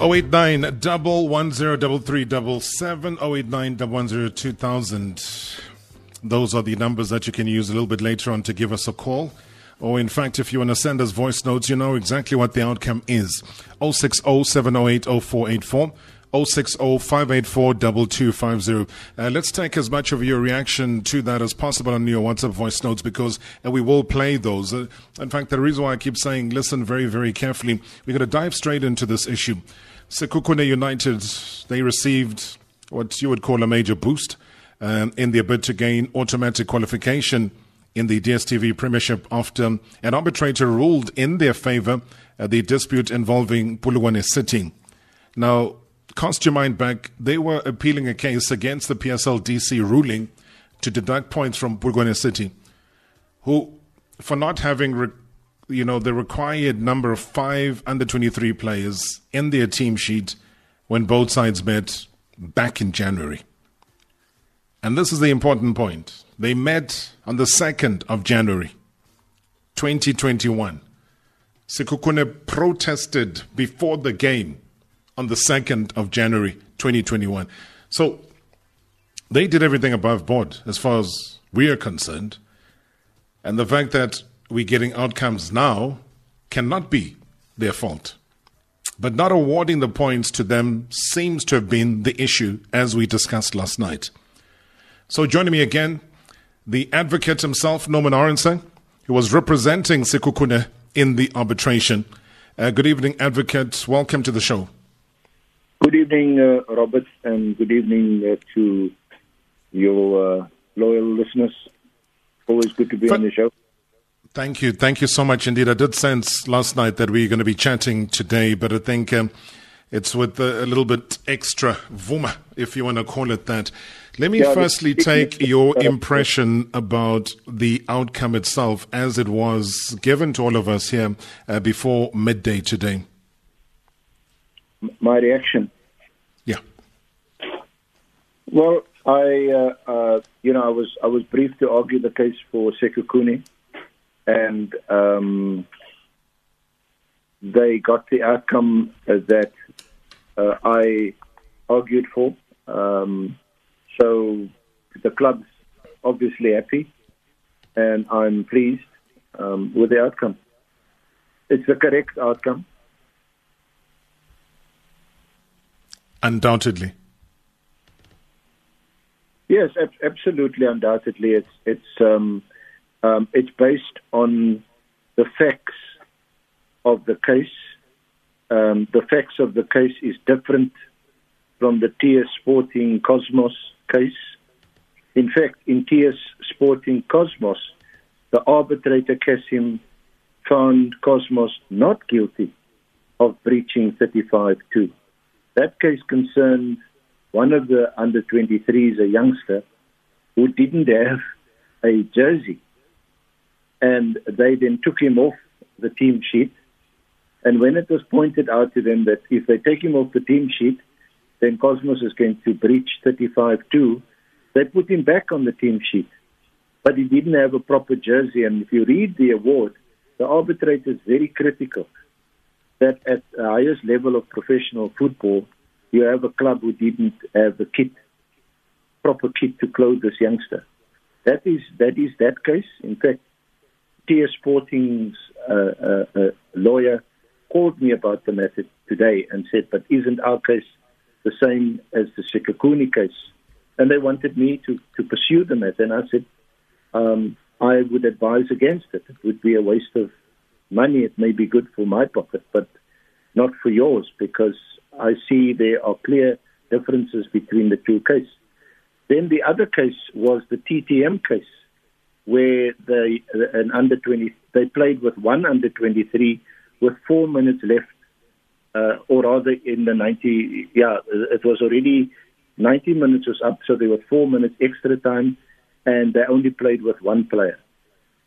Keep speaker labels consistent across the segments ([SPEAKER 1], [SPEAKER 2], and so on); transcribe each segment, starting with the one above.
[SPEAKER 1] 089 double one zero double three double seven oh eight nine double one zero two thousand. Those are the numbers that you can use a little bit later on to give us a call. Or in fact, if you want to send us voice notes, you know exactly what the outcome is. 060 708 0484. 060 584 2250. Uh, let's take as much of your reaction to that as possible on your WhatsApp voice notes because uh, we will play those. Uh, in fact, the reason why I keep saying listen very, very carefully, we're going to dive straight into this issue. Sekhukhune United, they received what you would call a major boost um, in their bid to gain automatic qualification in the DSTV Premiership after an arbitrator ruled in their favor uh, the dispute involving Polokwane City. Now, cast your mind back, they were appealing a case against the PSLDC ruling to deduct points from Polokwane City, who, for not having, re- you know, the required number of five under 23 players in their team sheet when both sides met back in January. And this is the important point. They met on the 2nd of January, 2021. Sekhukhune protested before the game on the 2nd of January 2021. So they did everything above board as far as we are concerned. And the fact that we're getting outcomes now cannot be their fault. But not awarding the points to them seems to have been the issue as we discussed last night. So joining me again, the advocate himself, Norman Arendse, who was representing Sekhukhune in the arbitration. Uh, good evening, advocate. Welcome to the show.
[SPEAKER 2] Good evening, uh, Robert, and good evening uh, to your uh, loyal listeners. Always good to be on the show.
[SPEAKER 1] Thank you. Thank you so much indeed. I did sense last night that we are going to be chatting today, but I think um, it's with a, a, little bit extra vuma, if you want to call it that. Let me yeah, firstly take your impression about the outcome itself as it was given to all of us here uh, before midday today.
[SPEAKER 2] My reaction.
[SPEAKER 1] Yeah.
[SPEAKER 2] Well, I, uh, uh, you know, I was I was briefed to argue the case for Sekhukhune, and um, they got the outcome that uh, I argued for. Um, so the club's obviously happy, and I'm pleased um, with the outcome. It's the correct outcome.
[SPEAKER 1] Undoubtedly.
[SPEAKER 2] Yes, ab- absolutely, undoubtedly. It's it's um, um, it's based on the facts of the case. Um, the facts of the case is different from the TS Sporting Cosmos case. In fact, in TS Sporting Cosmos, the arbitrator Kasim found Cosmos not guilty of breaching 35-2. That case concerned one of the under 23s, a youngster, who didn't have a jersey. And they then took him off the team sheet. And when it was pointed out to them that if they take him off the team sheet, then Cosmos is going to breach 35-2. They put him back on the team sheet, but he didn't have a proper jersey. And if you read the award, the arbitrator is very critical that at the highest level of professional football, you have a club who didn't have a kit, proper kit to clothe this youngster. That is that is that case. In fact, TS Sporting's uh, uh, uh, lawyer called me about the matter today and said, "But isn't our case the same as the Sekhukhune case. And they wanted me to, to pursue the matter. And I said, um, I would advise against it. It would be a waste of money. It may be good for my pocket, but not for yours, because I see there are clear differences between the two cases. Then the other case was the TTM case, where they an under 20 they played with one under 23 with four minutes left uh, or rather in the 90, yeah, it was already 90 minutes was up, so there were four minutes extra time, and they only played with one player.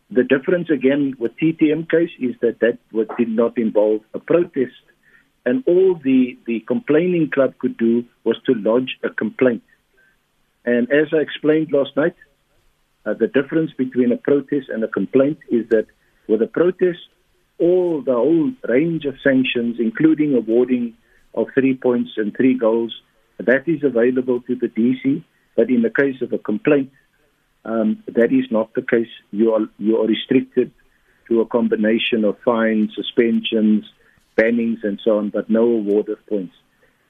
[SPEAKER 2] The difference again with TTM case is that that did not involve a protest, and all the, the complaining club could do was to lodge a complaint. And as I explained last night, uh, the difference between a protest and a complaint is that with a protest, all the whole range of sanctions, including awarding of three points and three goals. That is available to the DC, but in the case of a complaint, um, that is not the case. You are you are restricted to a combination of fines, suspensions, bannings, and so on, but no award of points.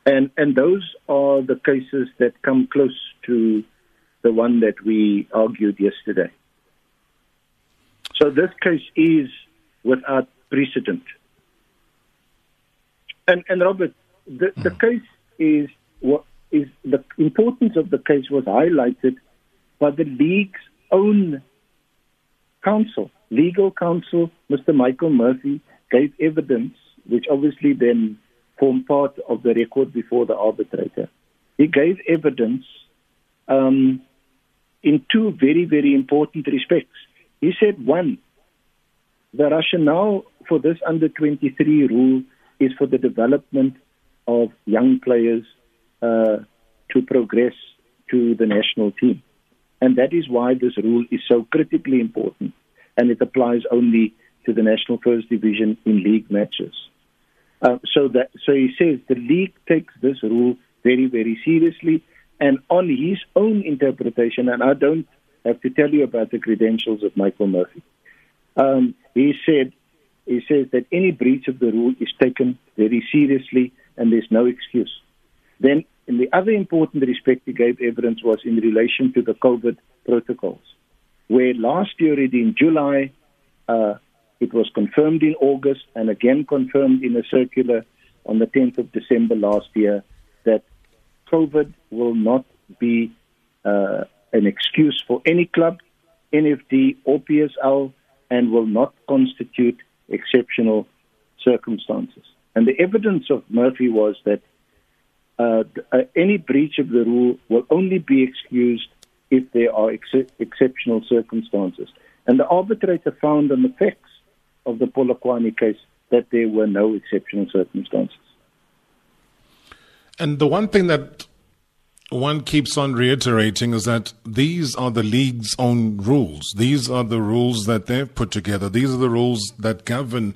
[SPEAKER 2] And and those are the cases that come close to the one that we argued yesterday. So this case is without precedent. And and Robert, the, the hmm. case is what is the importance of the case was highlighted by the league's own counsel, legal counsel, Mr. Michael Murphy, gave evidence, which obviously then formed part of the record before the arbitrator. He gave evidence um, in two very, very important respects. He said, one, the rationale for this under 23 rule is for the development of young players uh, to progress to the national team. And that is why this rule is so critically important. And it applies only to the national first division in league matches. Uh, so that so he says the league takes this rule very very seriously and on his own interpretation and I don't have to tell you about the credentials of Michael Murphy. Um, he said he says that any breach of the rule is taken very seriously and there's no excuse. Then, in the other important respect he gave evidence was in relation to the COVID protocols, where last year in July, uh, it was confirmed in August and again confirmed in a circular on the 10th of December last year that COVID will not be uh, an excuse for any club, NFD or PSL, and will not constitute exceptional circumstances. And the evidence of Murphy was that uh, uh, any breach of the rule will only be excused if there are ex- exceptional circumstances. And the arbitrator found on the facts of the Polokwane case that there were no exceptional circumstances.
[SPEAKER 1] And the one thing that one keeps on reiterating is that these are the league's own rules. These are the rules that they've put together. These are the rules that govern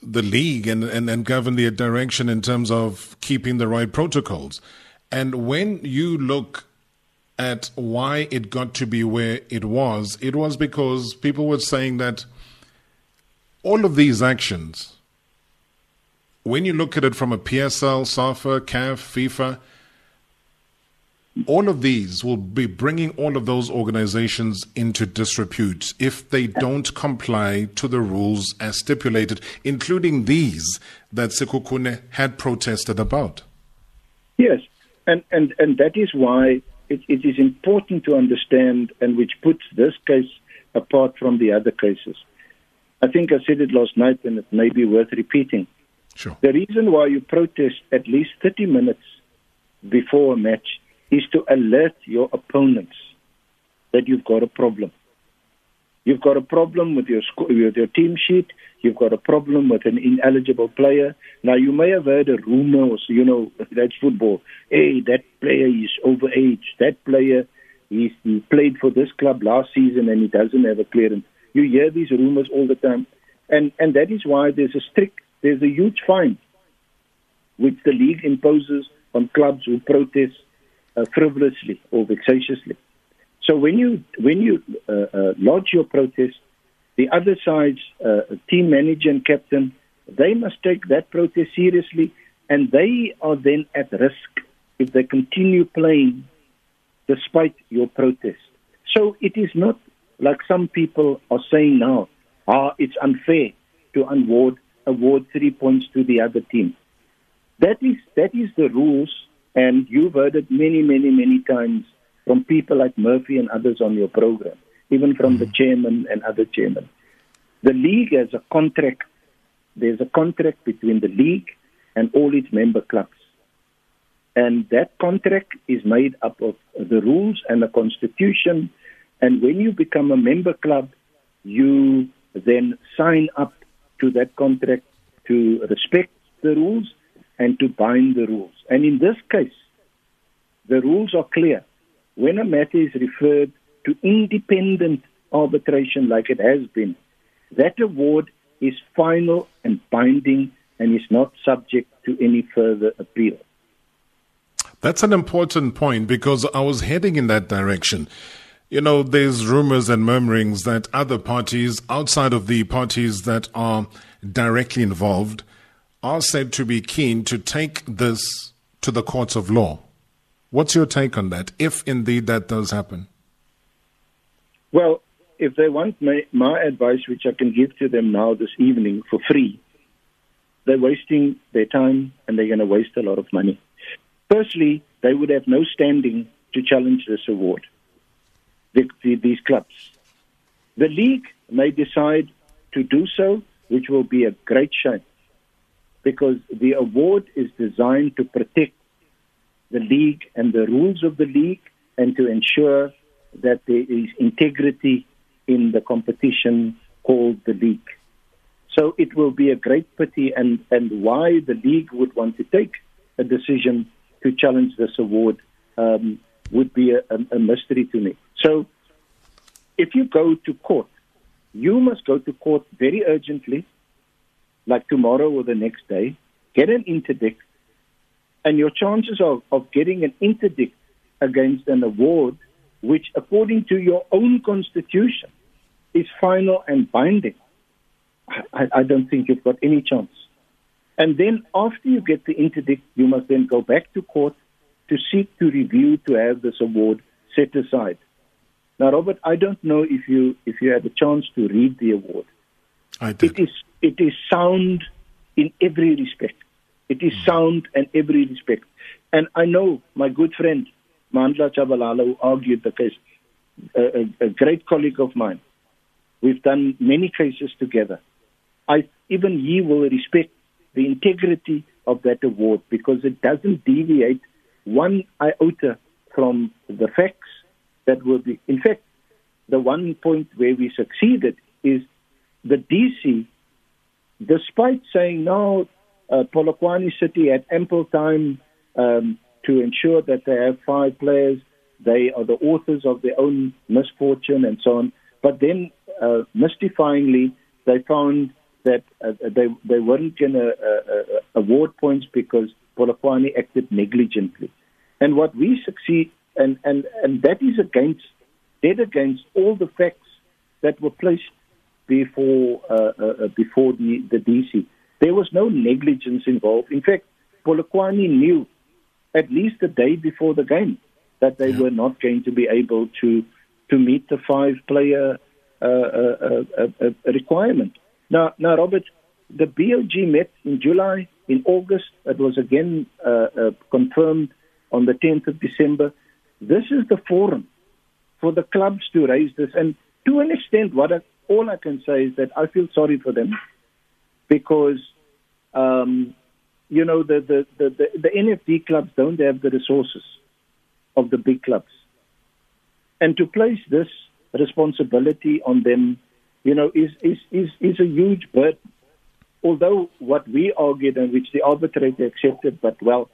[SPEAKER 1] the league and, and, and govern their direction in terms of keeping the right protocols. And when you look at why it got to be where it was, it was because people were saying that all of these actions, when you look at it from a PSL, SAFA, CAF, FIFA, all of these will be bringing all of those organizations into disrepute if they don't comply to the rules as stipulated, including these that Sekhukhune had protested about.
[SPEAKER 2] Yes, and, and, and that is why it, it is important to understand and which puts this case apart from the other cases. I think I said it last night and it may be worth repeating.
[SPEAKER 1] Sure.
[SPEAKER 2] The reason why you protest at least 30 minutes before a match is to alert your opponents that you've got a problem. You've got a problem with your with your team sheet. You've got a problem with an ineligible player. Now you may have heard a rumor, or, you know, that's football. Hey, that player is overage. That player, he's, he played for this club last season and he doesn't have a clearance. You hear these rumors all the time, and and that is why there's a strict, there's a huge fine, which the league imposes on clubs who protest uh, frivolously or vexatiously. So when you when you uh, uh, lodge your protest, the other side's uh, team manager and captain they must take that protest seriously, and they are then at risk if they continue playing despite your protest. So it is not like some people are saying now, ah, it's unfair to award award three points to the other team. That is that is the rules and you've heard it many, many, many times from people like Murphy and others on your program, even from the mm-hmm. chairman and other chairmen. The league has a contract. There's a contract between the league and all its member clubs. And that contract is made up of the rules and the constitution. And when you become a member club, you then sign up to that contract to respect the rules and to bind the rules. And in this case, the rules are clear. When a matter is referred to independent arbitration like it has been, that award is final and binding and is not subject to any further appeal.
[SPEAKER 1] That's an important point because I was heading in that direction. You know, there's rumors and murmurings that other parties outside of the parties that are directly involved are said to be keen to take this to the courts of law. What's your take on that, if indeed that does happen?
[SPEAKER 2] Well, if they want my, my advice, which I can give to them now this evening for free, they're wasting their time and they're going to waste a lot of money. Firstly, they would have no standing to challenge this award, the, the, these clubs. The league may decide to do so, which will be a great shame because the award is designed to protect the league and the rules of the league and to ensure that there is integrity in the competition called the league. So it will be a great pity and, and why the league would want to take a decision to challenge this award um, would be a, a mystery to me. So if you go to court, you must go to court very urgently, like tomorrow or the next day, get an interdict, and your chances of, of getting an interdict against an award, which according to your own constitution is final and binding, I, I don't think you've got any chance. And then after you get the interdict, you must then go back to court to seek to review to have this award set aside. Now, Robert, I don't know if you if you had a chance to read the award.
[SPEAKER 1] I did.
[SPEAKER 2] It is it is sound in every respect. It is hmm. sound in every respect. And I know my good friend Mandla Chabalala, who argued the case, a, a, a great colleague of mine. We've done many cases together. I even he will respect the integrity of that award because it doesn't deviate one iota from the facts that will be. In fact, the one point where we succeeded is the DC, despite saying no, uh, Polokwane City had ample time um, to ensure that they have five players. They are the authors of their own misfortune and so on. But then, uh, mystifyingly, they found that uh, they they weren't going to uh, uh, award points because Polokwane acted negligently. And what we succeed, and, and, and that is against, dead against all the facts that were placed before uh, uh, uh before the, the DC. There was no negligence involved. In fact, Polokwane knew at least a day before the game that they yeah. were not going to be able to to meet the five player uh, uh, uh, requirement. Now, now, Robert, the BOG met in July, in August. It was again confirmed on the 10th of December. This is the forum for the clubs to raise this, and to an extent, what I, all I can say is that I feel sorry for them because um, you know the, the, the, the, the NFD clubs don't have the resources of the big clubs. And to place this responsibility on them, you know, is, is, is, is a huge burden. Although what we argued and which the arbitrator accepted, but well,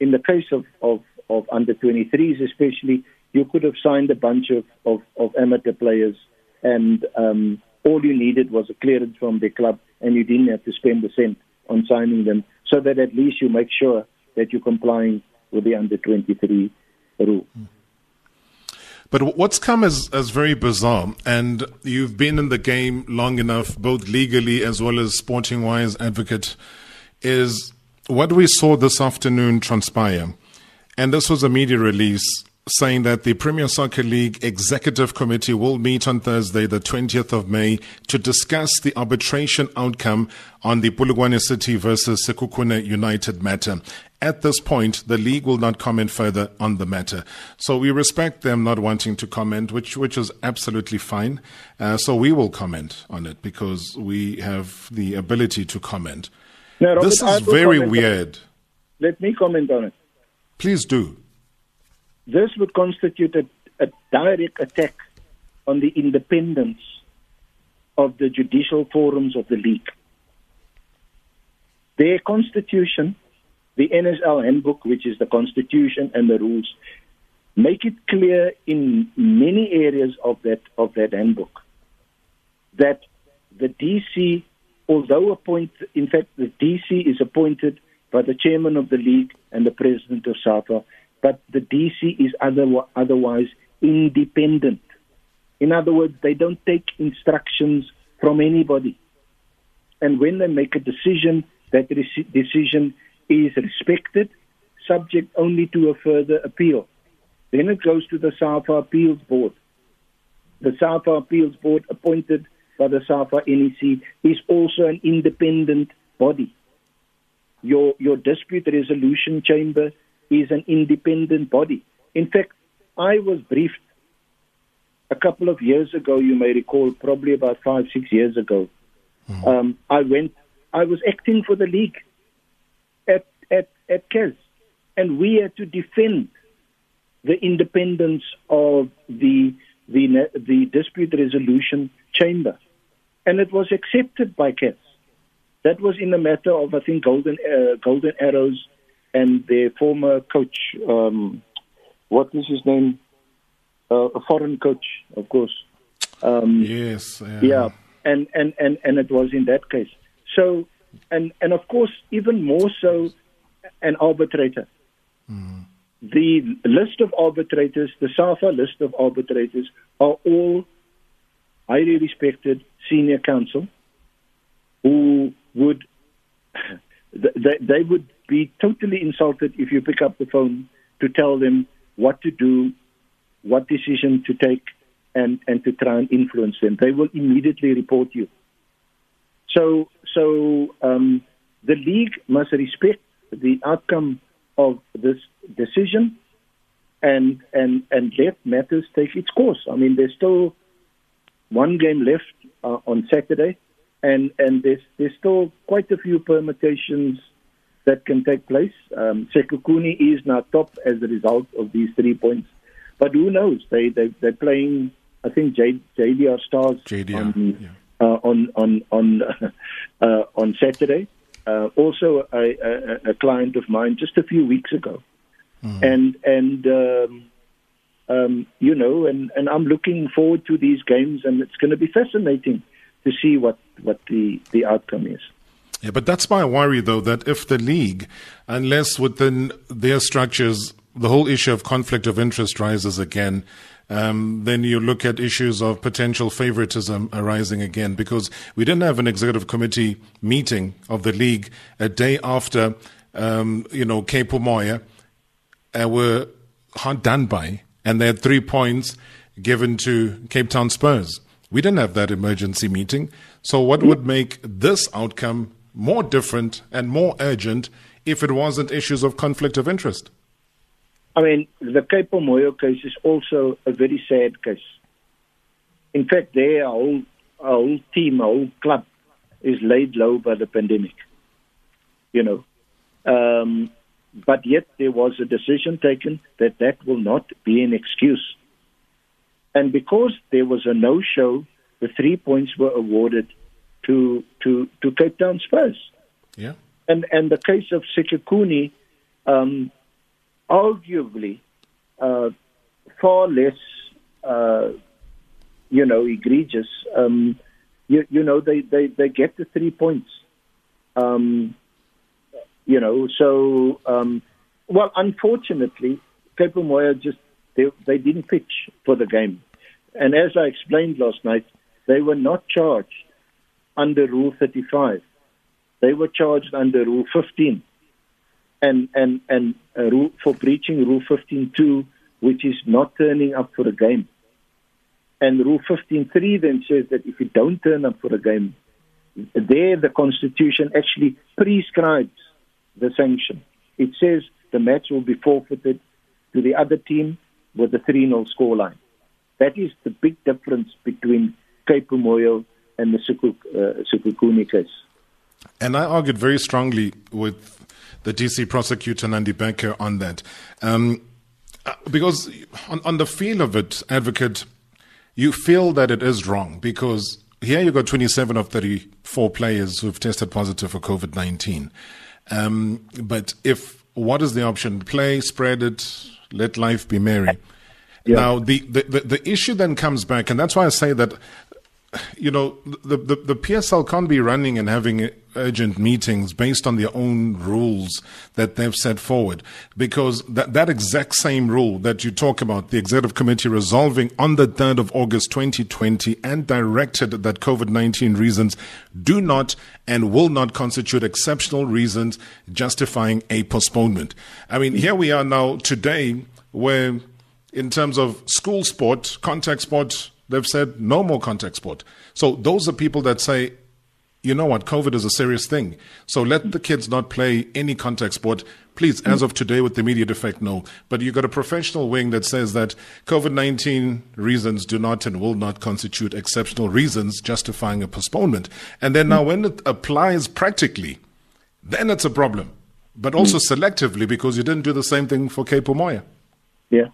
[SPEAKER 2] in the case of, of, of under 23s especially, you could have signed a bunch of, of, of amateur players and um, all you needed was a clearance from the club and you didn't have to spend a cent on signing them so that at least you make sure that you're complying with the under 23 rule.
[SPEAKER 1] But what's come as, as very bizarre, and you've been in the game long enough, both legally as well as sporting wise, advocate, is what we saw this afternoon transpire. And this was a media release saying that the Premier Soccer League Executive Committee will meet on Thursday, the 20th of May, to discuss the arbitration outcome on the Polokwane City versus Sekhukhune United matter. At this point, the league will not comment further on the matter. So we respect them not wanting to comment, which which is absolutely fine. Uh, so we will comment on it because we have the ability to comment. Now, Robert, this is very weird.
[SPEAKER 2] Let me comment on it.
[SPEAKER 1] Please do.
[SPEAKER 2] This would constitute a, a direct attack on the independence of the judicial forums of the league. Their constitution, the NSL handbook, which is the constitution and the rules, make it clear in many areas of that of that handbook that the DC although appointed, in fact, the DC is appointed by the chairman of the league and the president of SAFA, but the DC is other, otherwise independent. In other words, they don't take instructions from anybody. And when they make a decision, that decision is respected, subject only to a further appeal. Then it goes to the SAFA Appeals Board. The SAFA Appeals Board, appointed by the SAFA NEC, is also an independent body. Your, your dispute resolution chamber is an independent body. In fact, I was briefed a couple of years ago, you may recall, probably about five, six years ago. Mm-hmm. Um, I went, I was acting for the league at, at, at CAS, and we had to defend the independence of the, the, the dispute resolution chamber. And it was accepted by CAS. That was in the matter of, I think, Golden, uh, Golden Arrows and their former coach, um, was his name? Uh, a foreign coach, of course.
[SPEAKER 1] Um, yes.
[SPEAKER 2] Yeah. yeah. And, and, and, and it was in that case. So, and, and of course, even more so, an arbitrator. Mm. The list of arbitrators, the SAFA list of arbitrators, are all highly respected senior counsel who would they, they would be totally insulted if you pick up the phone to tell them what to do, what decision to take, and, and to try and influence them. They will immediately report you. So, so um, the league must respect the outcome of this decision and, and, and let matters take its course. I mean, there's still one game left uh, on Saturday, and, and there's, there's still quite a few permutations that can take place. Um, Sekhukhune is now top as a result of these three points. But who knows? They, they, they're playing, I think, J, JDR Stars
[SPEAKER 1] JDR,
[SPEAKER 2] on, yeah. uh, on, on, on, uh, on Saturday. Uh, also, a, a, a, client of mine just a few weeks ago. Mm. And, and um, um, you know, and, and I'm looking forward to these games, and it's going to be fascinating to see what, what the, the outcome is.
[SPEAKER 1] Yeah, but that's my worry, though, that if the league, unless within their structures, the whole issue of conflict of interest rises again, um, then you look at issues of potential favoritism arising again because we didn't have an executive committee meeting of the league a day after, um, you know, Cape Umoya uh, were done by and they had three points given to Cape Town Spurs. We didn't have that emergency meeting. So, what would make this outcome more different and more urgent if it wasn't issues of conflict of interest?
[SPEAKER 2] I mean, the Cape Moyo case is also a very sad case. In fact, their whole, our whole team, our whole club is laid low by the pandemic. You know, um, but yet there was a decision taken that that will not be an excuse. And because there was a no-show, the three points were awarded to to to Cape Town Spurs.
[SPEAKER 1] Yeah.
[SPEAKER 2] And and the case of Sekhukhune, um, arguably, uh, far less, uh, you know, egregious. Um, you, you know, they, they, they get the three points. Um, you know, so um, well, unfortunately, Cape Moya just they, they didn't pitch for the game, and as I explained last night, they were not charged under Rule 35. They were charged under Rule 15, and and and uh, rule, for breaching Rule 15.2, which is not turning up for a game. And Rule 15.3 then says that if you don't turn up for a game, there the Constitution actually prescribes the sanction. It says the match will be forfeited to the other team with a 3 0 scoreline. That is the big difference between Cape Moyo and the Sekhukhune uh.
[SPEAKER 1] And I argued very strongly with the DC prosecutor, Nandi Becker, on that. Um, uh, because on, on the feel of it, advocate, you feel that it is wrong because here you've got 27 of 34 players who've tested positive for COVID 19. Um, but if what is the option? Play, spread it, let life be merry. Yeah. Now, the, the, the, the issue then comes back, and that's why I say that you know, the, the, the PSL can't be running and having urgent meetings based on their own rules that they've set forward. Because that, that exact same rule that you talk about, the executive committee resolving on the 3rd of August 2020 and directed that COVID 19 reasons do not and will not constitute exceptional reasons justifying a postponement. I mean, here we are now today where, in terms of school sport, contact sport, they've said no more contact sport. So those are people that say, you know what, COVID is a serious thing. So let the kids not play any contact sport. Please, as of today, with the immediate effect, no. But you've got a professional wing that says that COVID 19 reasons do not and will not constitute exceptional reasons justifying a postponement. And then now, when it applies practically, then it's a problem. But also selectively because you didn't do the same thing for Cape Moya.
[SPEAKER 2] Yeah.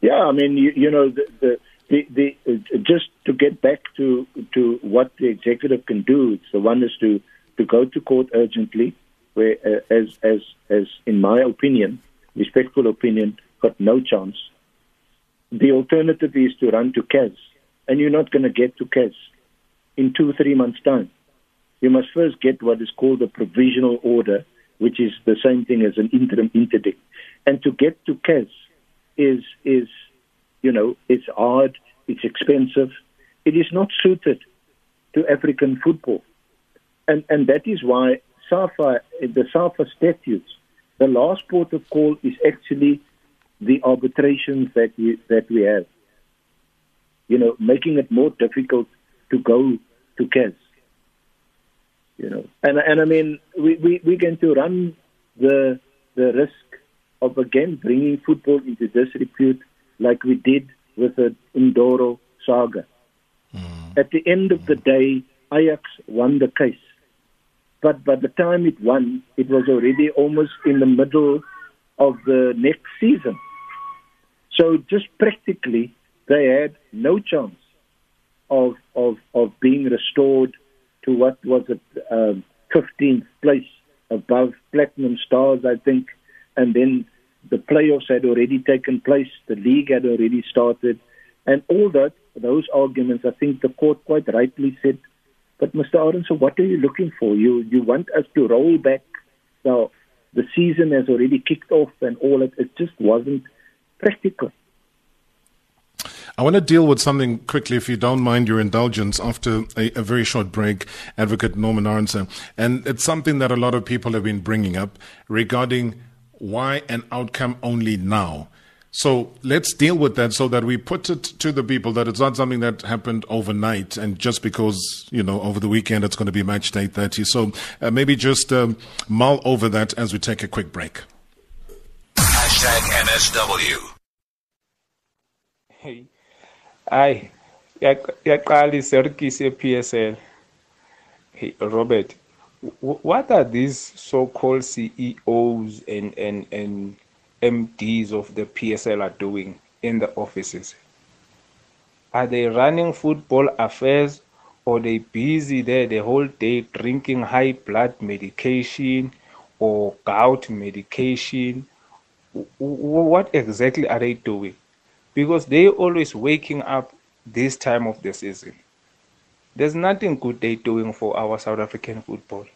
[SPEAKER 2] Yeah, I mean, you, you know, the, the the, the, uh, just to get back to to what the executive can do, the one is to, to go to court urgently, where uh, as as as in my opinion, respectful opinion, got no chance. The alternative is to run to CAS, and you're not going to get to CAS in two three months time. You must first get what is called a provisional order, which is the same thing as an interim interdict, and to get to CAS is is you know, it's hard, it's expensive. It is not suited to African football. And, and that is why SAFA, the SAFA statutes, the last port of call is actually the arbitrations that we, that we have. You know, making it more difficult to go to CAS. You know, and and I mean, we, we, we're going to run the the risk of again bringing football into disrepute like we did with the Ndoro saga. Mm. At the end of the day, Ajax won the case. But by the time it won, it was already almost in the middle of the next season. So just practically, they had no chance of of, of being restored to what was it, um, 15th place above Platinum Stars, I think, and then the playoffs had already taken place, the league had already started, and all that, those arguments, I think the court quite rightly said, but Mr. Arendse, what are you looking for? You you want us to roll back? Now, the season has already kicked off and all that. It just wasn't practical.
[SPEAKER 1] I want to deal with something quickly, if you don't mind your indulgence, after a, a, very short break, Advocate Norman Arendse. And it's something that a lot of people have been bringing up regarding why an outcome only now? So let's deal with that so that we put it to the people that it's not something that happened overnight and just because, you know, over the weekend it's going to be match day 30. So uh, maybe just um, mull over that as we take a quick break.
[SPEAKER 3] Hashtag MSW.
[SPEAKER 4] Hey, aye, yaqalisa yorkise PSL. Hey, Robert, what are these so-called CEOs and, and, and MDs of the PSL are doing in the offices? Are they running football affairs or they busy there the whole day drinking high blood medication or gout medication? What exactly are they doing? Because they always waking up this time of the season. There's nothing good they're doing for our South African football.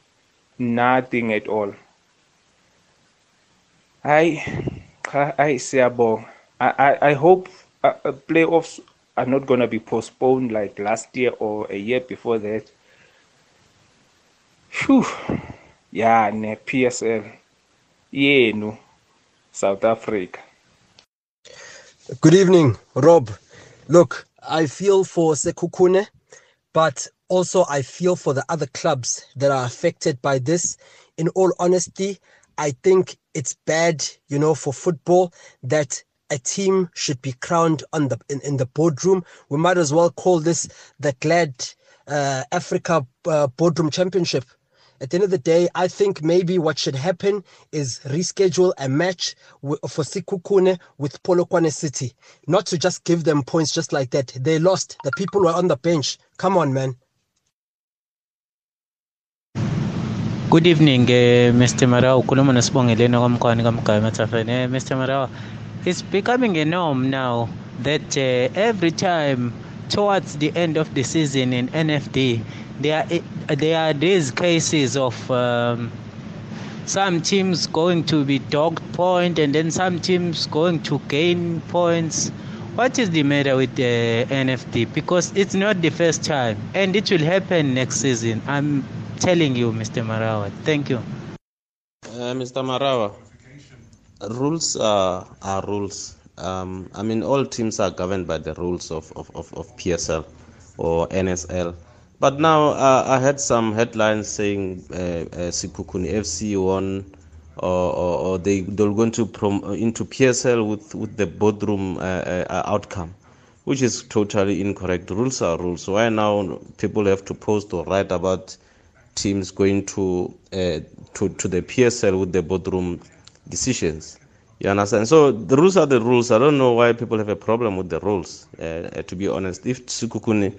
[SPEAKER 4] Nothing at all. I, I siyabonga. I, I, I hope uh, uh, playoffs are not to be postponed like last year or a year before that. Phew. Yeah, ne PSL. no South Africa.
[SPEAKER 5] Good evening, Rob. Look, I feel for Sekhukhune but also I feel for the other clubs that are affected by this. In all honesty, I think it's bad, you know, for football that a team should be crowned on the in, in the boardroom. We might as well call this the Glad uh, Africa uh, Boardroom Championship at the end of the day, I think maybe what should happen is reschedule a match for Sekhukhune with Polokwane City. Not to just give them points just like that. They lost. The people were on the bench. Come on, man.
[SPEAKER 6] Good evening, uh, Mr. Marau. Ukhuluma Mr. Marau, it's becoming a norm now that uh, every time towards the end of the season in NFD, there are, there are these cases of um, some teams going to be docked point and then some teams going to gain points. What is the matter with the NFD? Because it's not the first time and it will happen next season. I'm telling you, Mr. Marawa. Thank you.
[SPEAKER 7] Uh, Mr. Marawa, rules are, are rules. Um, I mean, all teams are governed by the rules of, of, of, of PSL or NSL. But now uh, I had some headlines saying uh, uh, Sekhukhune FC won, or, or, or, they they're going to prom- into PSL with with the boardroom uh, uh, outcome, which is totally incorrect. Rules are rules. Why now people have to post or write about teams going to uh, to to the PSL with the boardroom decisions? You understand? So the rules are the rules. I don't know why people have a problem with the rules. to be honest, if Sekhukhune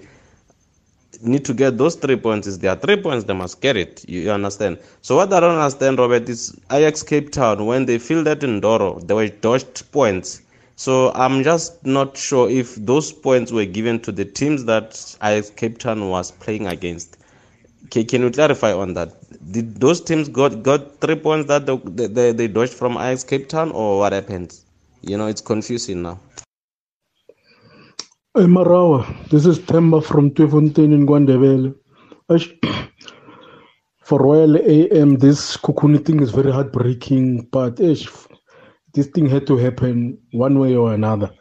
[SPEAKER 7] need to get those three points. Is there are three points, they must get it. You, you, understand? So what I don't understand, Robert, is Ajax Cape Town when they fielded in Ndoro, they were dodged points. So I'm just not sure if those points were given to the teams that Ajax Cape Town was playing against. Can, can you clarify on that? Did those teams got got three points that they, they, they dodged from Ajax Cape Town, or what happened? You know, it's confusing now.
[SPEAKER 8] Hey Marawa, this is Temba from Tweefontein in KwaNdebele. For Royal AM, this Sekhukhune thing is very heartbreaking, but ish, this thing had to happen one way or another.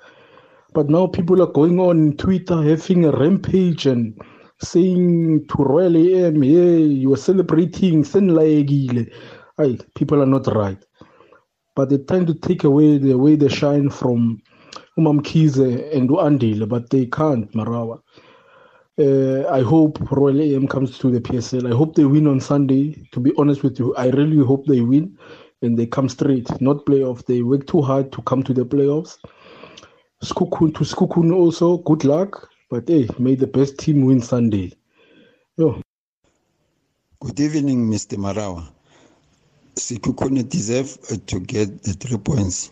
[SPEAKER 8] But now people are going on Twitter having a rampage and saying to Royal AM, yeah, you are celebrating Senlaegile. Hey, people are not right. But they're trying to take away the way they shine from umamkhize and uandile but they can't marawa uh, I hope Royal AM comes to the PSL. I hope they win on Sunday. To be honest with you, I really hope they win and they come straight, not playoff. They work too hard to come to the playoffs. Sekhukhune to Sekhukhune also, good luck. But hey, may the best team win Sunday. Yo.
[SPEAKER 9] Good evening, Mr. Marawa. Sekhukhune deserve to get the three points.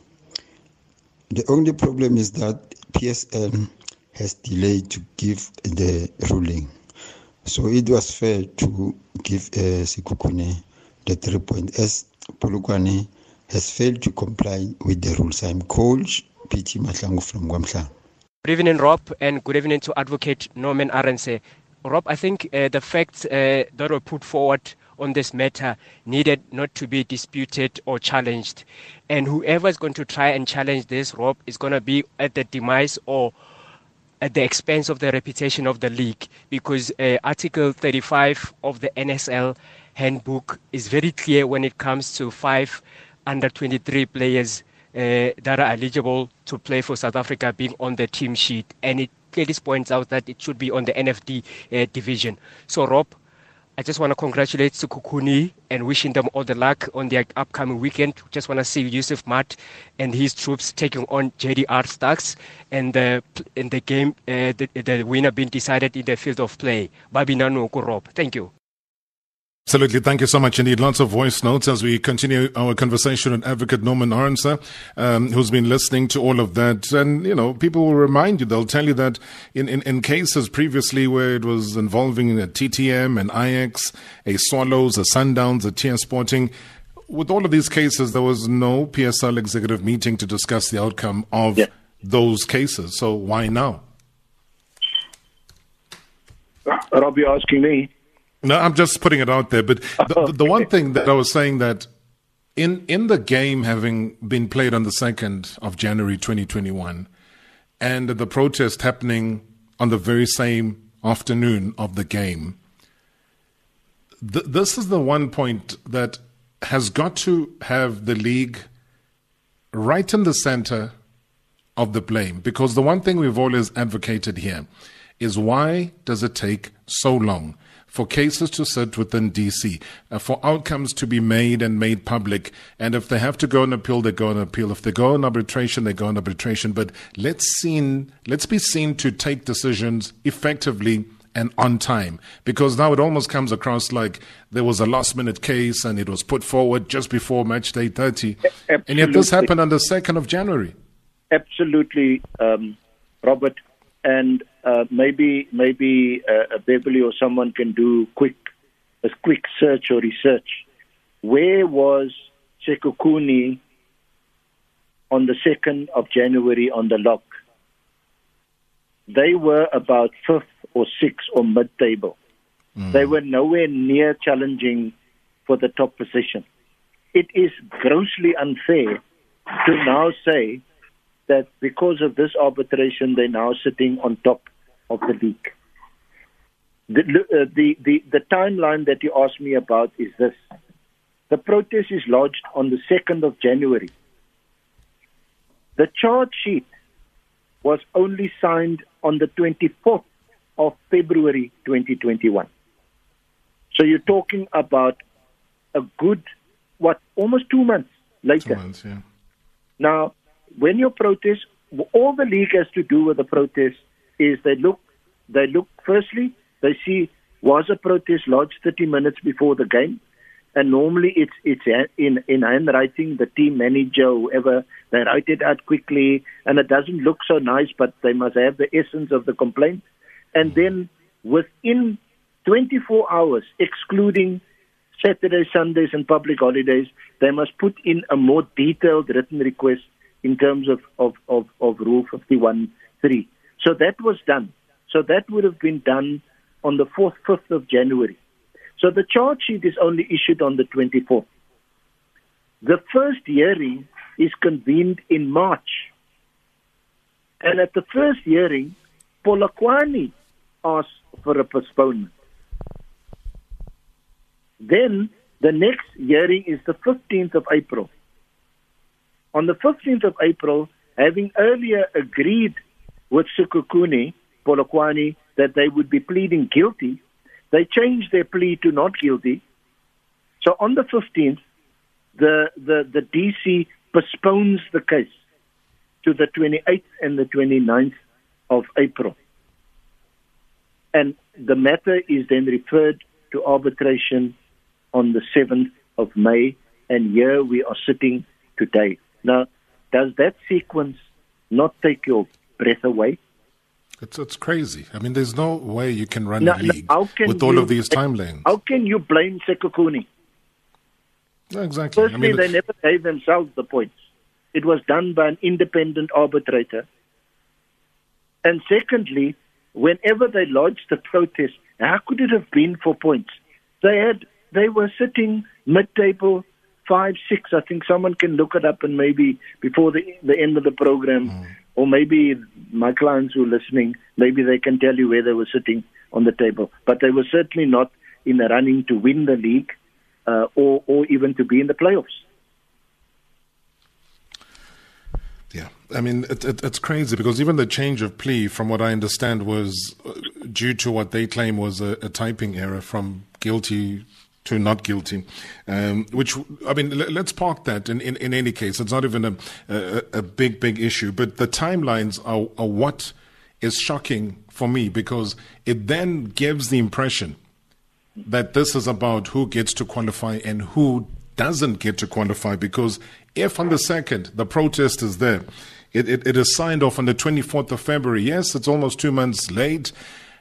[SPEAKER 9] The only problem is that PSL has delayed to give the ruling. So it was fair to give uh, Sekhukhune the three points as Polokwane has failed to comply with the rules. I'm Coach P.T. Mahlangu from Guamhla.
[SPEAKER 10] Good evening, Rob, and good evening to Advocate Norman Arendse. Rob, I think uh, the facts uh, that were put forward on this matter needed not to be disputed or challenged. And whoever is going to try and challenge this, Rob, is going to be at the demise or at the expense of the reputation of the league because uh, Article 35 of the NSL handbook is very clear when it comes to five under 23 players uh, that are eligible to play for South Africa being on the team sheet. And it clearly points out that it should be on the NFD uh, division. So, Rob, I just want to congratulate Sekhukhune and wishing them all the luck on their upcoming weekend. Just want to see Yusuf Maat and his troops taking on JDR Stars and the in the game, uh, the, the winner being decided in the field of play. Babinano Rob. Thank you.
[SPEAKER 1] Absolutely. Thank you so much indeed. Lots of voice notes as we continue our conversation with Advocate Norman Arendse, um, who's been listening to all of that. And, you know, people will remind you, they'll tell you that in, in, in cases previously where it was involving a TTM, an Ajax, a Swallows, a Sundowns, a TS Sporting, with all of these cases, there was no PSL executive meeting to discuss the outcome of yeah. those cases. So why now?
[SPEAKER 2] Rob, you're asking me.
[SPEAKER 1] No, I'm just putting it out there. But the, okay. the one thing that I was saying that in in the game having been played on the second of January 2021, and the protest happening on the very same afternoon of the game, th- this is the one point that has got to have the league right in the center of the blame because the one thing we've always advocated here is why does it take so long? For cases to sit within DC, uh, for outcomes to be made and made public. And if they have to go on appeal, they go on appeal. If they go on arbitration, they go on arbitration. But let's seen, let's be seen to take decisions effectively and on time because now it almost comes across like there was a last minute case and it was put forward just before match day 30 Absolutely. and yet this happened on the 2nd of january
[SPEAKER 2] absolutely um, robert and uh, maybe maybe uh, Beverly or someone can do quick a quick search or research. Where was Sekhukhune on the second of January on the lock? They were about fifth or sixth or mid-table. They were nowhere near challenging for the top position. It is grossly unfair to now say that because of this arbitration, they're now sitting on top of the league. The, uh, the, the, the timeline that you asked me about is this. The protest is lodged on the 2nd of January. The charge sheet was only signed on the 24th of February 2021. So you're talking about a good, what, almost two months later.
[SPEAKER 1] Two months, yeah.
[SPEAKER 2] Now, when your protest, all the league has to do with the protest is they look, they look. Firstly, they see was a protest lodged 30 minutes before the game, and normally it's it's in in handwriting. The team manager, whoever, they write it out quickly, and it doesn't look so nice, but they must have the essence of the complaint, and then within 24 hours, excluding Saturdays, Sundays, and public holidays, they must put in a more detailed written request in terms of, of, of, of Rule 51.3. So that was done. So that would have been done on the 4th, 5th of January. So the charge sheet is only issued on the 24th. The first hearing is convened in March. And at the first hearing, Polokwane asked for a postponement. Then the next hearing is the 15th of April. On the 15th of April, having earlier agreed with Sekhukhune Polokwane, that they would be pleading guilty, they changed their plea to not guilty. So on the 15th, the, the, the DC postpones the case to the 28th and the 29th of April. And the matter is then referred to arbitration on the 7th of May, and here we are sitting today. Now, does that sequence not take your breath away?
[SPEAKER 1] It's it's crazy. I mean, there's no way you can run
[SPEAKER 2] Now-
[SPEAKER 1] a league with all
[SPEAKER 2] you-
[SPEAKER 1] of these timelines.
[SPEAKER 2] How can you blame Sekhukhune?
[SPEAKER 1] No, exactly. I
[SPEAKER 2] Firstly,
[SPEAKER 1] mean,
[SPEAKER 2] they never gave themselves the points. It was done by an independent arbitrator. And secondly, whenever they lodged the protest, how could it have been for points? They had they were sitting mid-table, five, six. I think someone can look it up and maybe before the the end of the program, mm. Or maybe my clients who are listening, maybe they can tell you where they were sitting on the table. But they were certainly not in the running to win the league, uh, or or even to be in the playoffs.
[SPEAKER 1] Yeah, I mean, it, it, it's crazy because even the change of plea, from what I understand, was uh, due to what they claim was a, a typing error from guilty to not guilty. Um, which, I mean, let's park that in, in, in any case. It's not even a, a, a big, big issue. But the timelines are, are what is shocking for me because it then gives the impression that this is about who gets to qualify and who doesn't get to qualify because if on the second the protest is there, it, it, it is signed off on the 24th of February. Yes, it's almost two months late.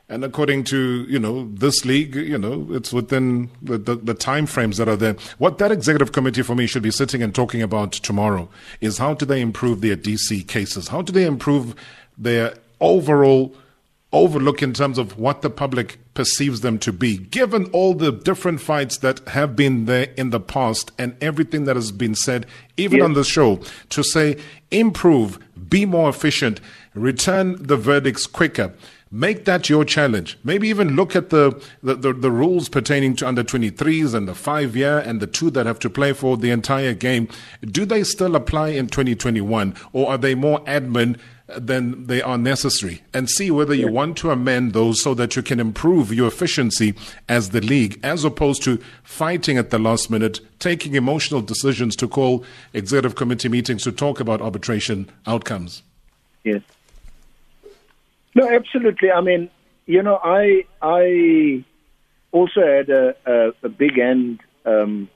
[SPEAKER 1] And according to, you know, this league, you know, it's within the, the, the time frames that are there. What that executive committee for me should be sitting and talking about tomorrow is how do they improve their DC cases? How do they improve their overall overlook in terms of what the public perceives them to be, given all the different fights that have been there in the past and everything that has been said, even
[SPEAKER 2] Yes.
[SPEAKER 1] on the show, to say, improve, be more efficient, return the verdicts quicker. Make that your challenge. Maybe even look at the, the, the, the rules pertaining to under 23s and the five year and the two that have to play for the entire game. Do they still apply in 2021 or are they more admin than they are necessary and see whether you want to amend those so that you can improve your efficiency as the league as opposed to fighting at the last minute, taking emotional decisions to call executive committee meetings to talk about arbitration outcomes.
[SPEAKER 2] Yes. No, absolutely. I mean, you know, I I also had a, a, a big hand um,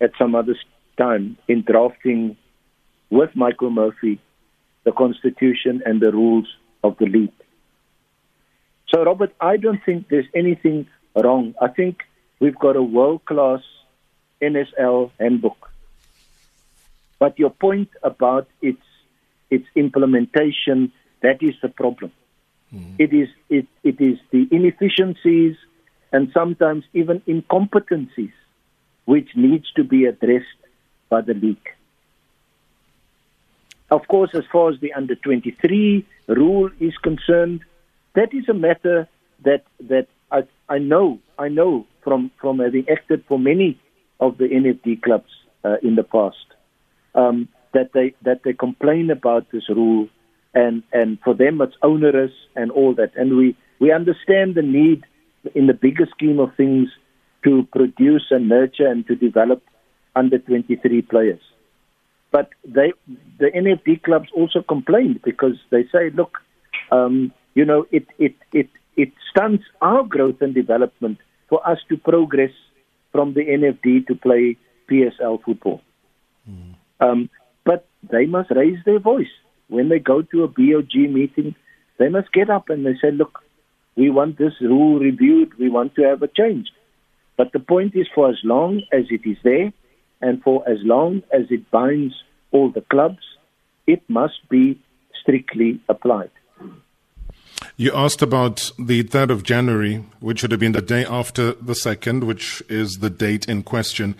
[SPEAKER 2] at some other time in drafting with Michael Murphy the constitution and the rules of the league. So, Robert, I don't think there's anything wrong. I think we've got a world class NSL handbook. But your point about its its implementation, that is the problem. Mm. It is it, it is the inefficiencies and sometimes even incompetencies which needs to be addressed by the league. Of course, as far as the under 23 rule is concerned, that is a matter that that I, I know I know from from having acted for many of the NFD clubs uh, in the past um, that they that they complain about this rule and and for them it's onerous and all that. And we we understand the need in the bigger scheme of things to produce and nurture and to develop under 23 players. But they the NFD clubs also complained because they say look um, you know it it it it stunts our growth and development for us to progress from the NFD to play PSL football. Mm. um, but they must raise their voice when they go to a BOG meeting, they must get up and they say, look, we want this rule reviewed, we want to have a change. But the point is, for as long as it is there and for as long as it binds all the clubs, it must be strictly applied.
[SPEAKER 1] You asked about the 3rd of January, which would have been the day after the 2nd, which is the date in question.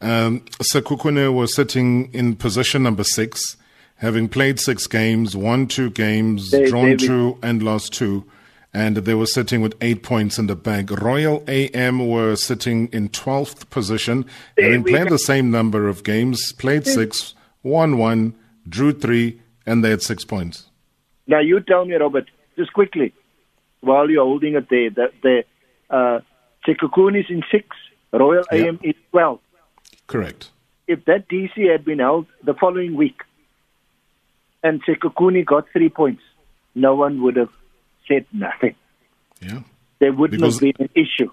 [SPEAKER 1] Um, Sekhukhune was sitting in position number six having played six games, won two games, they, drawn David. two, and lost two. And they were sitting with eight points in the bag. Royal AM were sitting in 12th position, having played the same number of games, played six, won one, drew three, and they had six points.
[SPEAKER 2] Now, you tell me, Robert, just quickly, while you're holding it there, that the uh, Sekhukhune is in six, Royal yeah. AM is 12.
[SPEAKER 1] Correct.
[SPEAKER 2] If that DC had been held the following week, and Sekhukhune got three points, no one would have said nothing.
[SPEAKER 1] Yeah.
[SPEAKER 2] There wouldn't because have been an issue.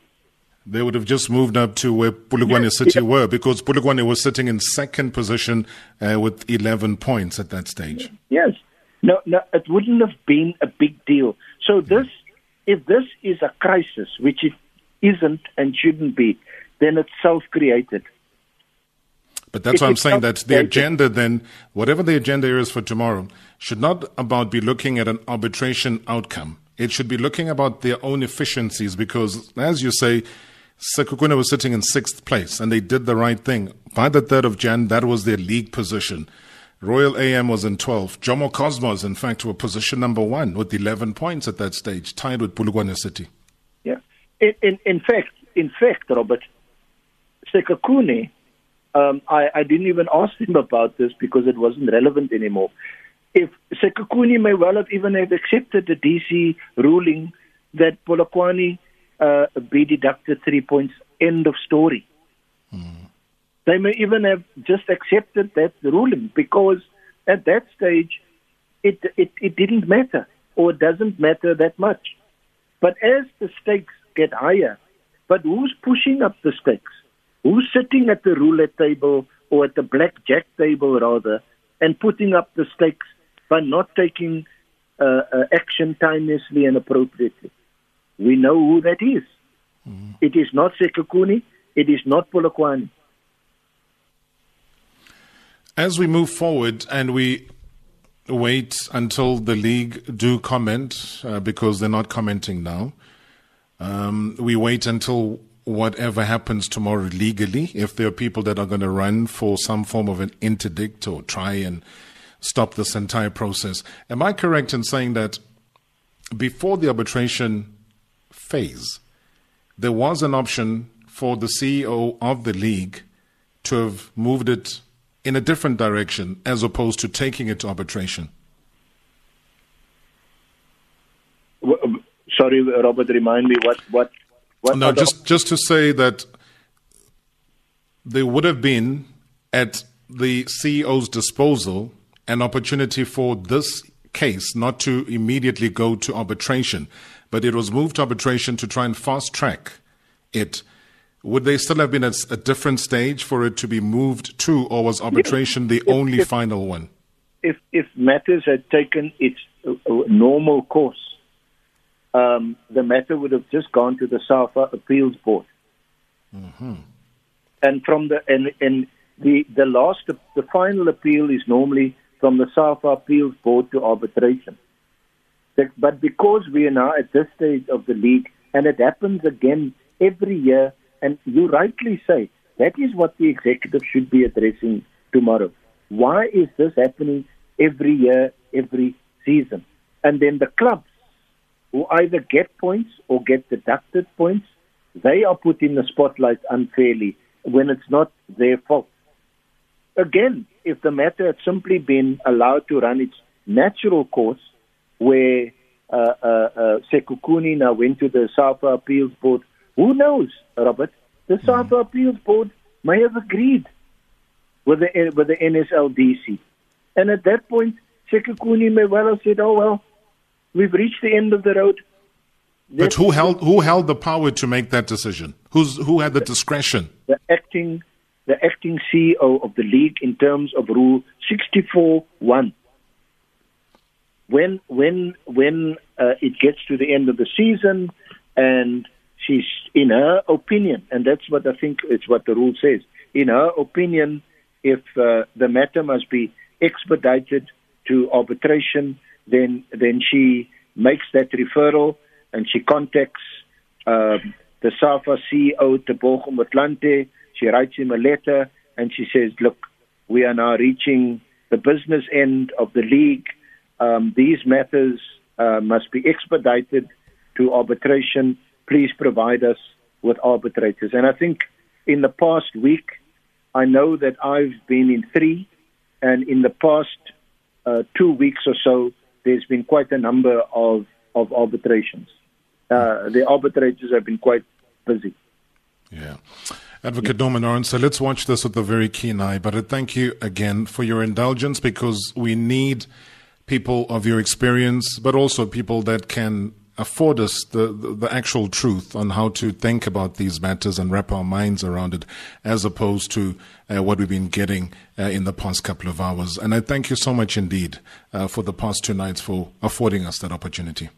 [SPEAKER 1] They would have just moved up to where Polokwane yes, City yes. were because Polokwane was sitting in second position uh, with 11 points at that stage.
[SPEAKER 2] Yes. No, no, it wouldn't have been a big deal. So this, if this is a crisis, which it isn't and shouldn't be, then it's self-created.
[SPEAKER 1] But that's why I'm saying that the agenda then, whatever the agenda is for tomorrow, should not about be looking at an arbitration outcome. It should be looking about their own efficiencies because, as you say, Sekhukhune was sitting in sixth place and they did the right thing. By the 3rd of Jan, that was their league position. Royal AM was in 12th. Jomo Cosmos, in fact, were position number one with 11 points at that stage, tied with Polokwane City.
[SPEAKER 2] Yeah. In, in, in fact, in fact, Robert, Sekhukhune um, I, I didn't even ask him about this because it wasn't relevant anymore. If Sekhukhune may well have even have accepted the DC ruling that Polokwane uh, be deducted three points, end of story. Mm. They may even have just accepted that ruling because at that stage it, it, it didn't matter or it doesn't matter that much. But as the stakes get higher, but who's pushing up the stakes? Who's sitting at the roulette table or at the blackjack table rather and putting up the stakes by not taking uh, uh, action timelessly and appropriately? We know who that is. Mm-hmm. It is not Sekhukhune. It is not Polokwane.
[SPEAKER 1] As we move forward and we wait until the league do comment, uh, because they're not commenting now, um, we wait until whatever happens tomorrow legally, if there are people that are going to run for some form of an interdict or try and stop this entire process, am I correct in saying that before the arbitration phase, there was an option for the CEO of the league to have moved it in a different direction as opposed to taking it to arbitration?
[SPEAKER 2] Sorry, Robert, remind me what, what
[SPEAKER 1] what no, just just to say that there would have been at the CEO's disposal an opportunity for this case not to immediately go to arbitration, but it was moved to arbitration to try and fast track it. Would they still have been at a different stage for it to be moved to, or was arbitration the if, only if, final one?
[SPEAKER 2] If if matters had taken its uh, normal course, um, the matter would have just gone to the SAFA appeals board.
[SPEAKER 1] Mm-hmm.
[SPEAKER 2] And from the and, and the the last the final appeal is normally from the SAFA appeals board to arbitration. But because we are now at this stage of the league, and it happens again every year, and you rightly say that is what the executive should be addressing tomorrow. Why is this happening every year, every season? And then the clubs who either get points or get deducted points, they are put in the spotlight unfairly when it's not their fault. Again, if the matter had simply been allowed to run its natural course, where uh, uh, uh, Sekhukhune now went to the SAFA Appeals Board, who knows, Robert? The SAFA Appeals Board may have agreed with the with the NSLDC, and at that point, Sekhukhune may well have said, "Oh well, we've reached the end of the road."
[SPEAKER 1] But who held who held the power to make that decision? Who's who had the discretion?
[SPEAKER 2] The acting the acting CEO of the league in terms of Rule 64.1. When when when uh, it gets to the end of the season, and she's in her opinion, and that's what I think it's what the rule says. In her opinion, if uh, the matter must be expedited to arbitration, then then she makes that referral and she contacts um, the SAFA CEO, Tebogo Motlanthe. She writes him a letter and she says, "Look, we are now reaching the business end of the league. Um, these matters uh, must be expedited to arbitration. Please provide us with arbitrators." And I think in the past week, I know that I've been in three, and in the past uh, two weeks or so, there's been quite a number of, of arbitrations. Uh, the arbitrators have been quite busy.
[SPEAKER 1] Yeah. Advocate Norman Arendse, so let's watch this with a very keen eye. But I thank you again for your indulgence because we need people of your experience, but also people that can afford us the, the, actual truth on how to think about these matters and wrap our minds around it, as opposed to uh, what we've been getting uh, in the past couple of hours. And I thank you so much indeed uh, for the past two nights for affording us that opportunity.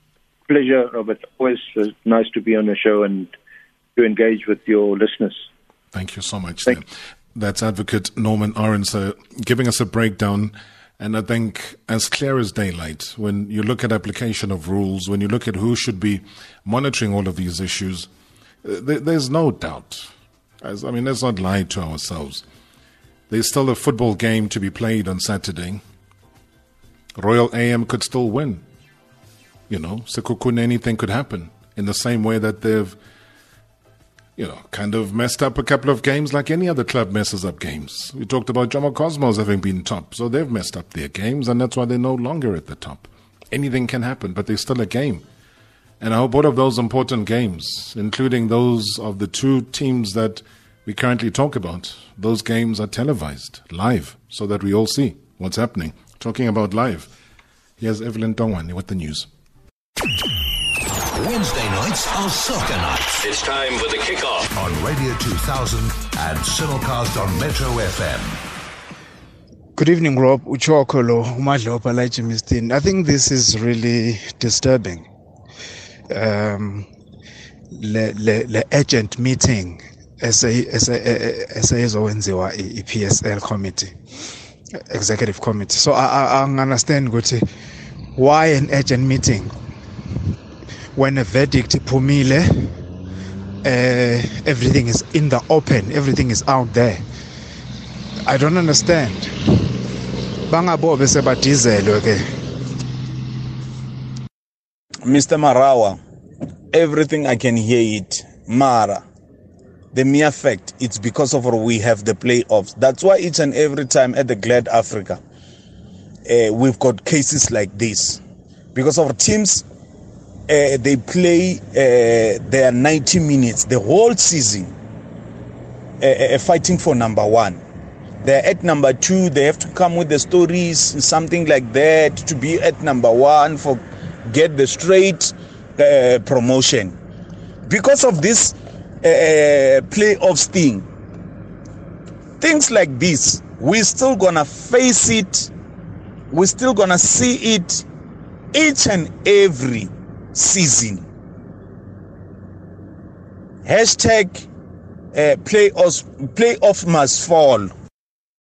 [SPEAKER 2] Pleasure, Robert. Always uh, nice to be on the show and to engage with your listeners.
[SPEAKER 1] Thank you so much. That's Advocate Norman Arendse giving us a breakdown and I think as clear as daylight, when you look at application of rules, when you look at who should be monitoring all of these issues, uh, there's no doubt. As, I mean, let's not lie to ourselves. There's still a football game to be played on Saturday. Royal AM could still win. You know, Sekhukhune, anything could happen. In the same way that they've you know, kind of messed up a couple of games like any other club messes up games. We talked about Jomo Cosmos having been top, so they've messed up their games, and that's why they're no longer at the top. Anything can happen, but they're still a game. And I hope all of those important games, including those of the two teams that we currently talk about, those games are televised live so that we all see what's happening. Talking about live, here's Evelyn Dongwani with the news.
[SPEAKER 3] Wednesday nights are soccer nights.
[SPEAKER 11] It's time for the kickoff
[SPEAKER 3] on Radio 2000 and simulcast on Metro FM.
[SPEAKER 12] Good evening, Rob. Uchokolo, Umadlopa, Laichimistin. I think this is really disturbing. Um, le, le, le urgent meeting esezowenziwa i-PSL committee executive committee so I, I understand ukuthi why an urgent meeting when a verdict iphumile uh, everything is in the open everything is out there i don't understand bangabobe sebadizelwe ke
[SPEAKER 13] Mr. Marawa, everything I can hear it. Mara, the mere fact it's because of we have the playoffs. That's why each and every time at the Glad Africa, uh, we've got cases like this because our teams uh, they play uh, their 90 minutes the whole season uh, fighting for number one. They're at number two. They have to come with the stories something like that to be at number one for get the straight promotion. Because of this playoffs thing things like this we're still gonna face it. We're still gonna see it each and every season. Hashtag uh, playoff playoff must fall.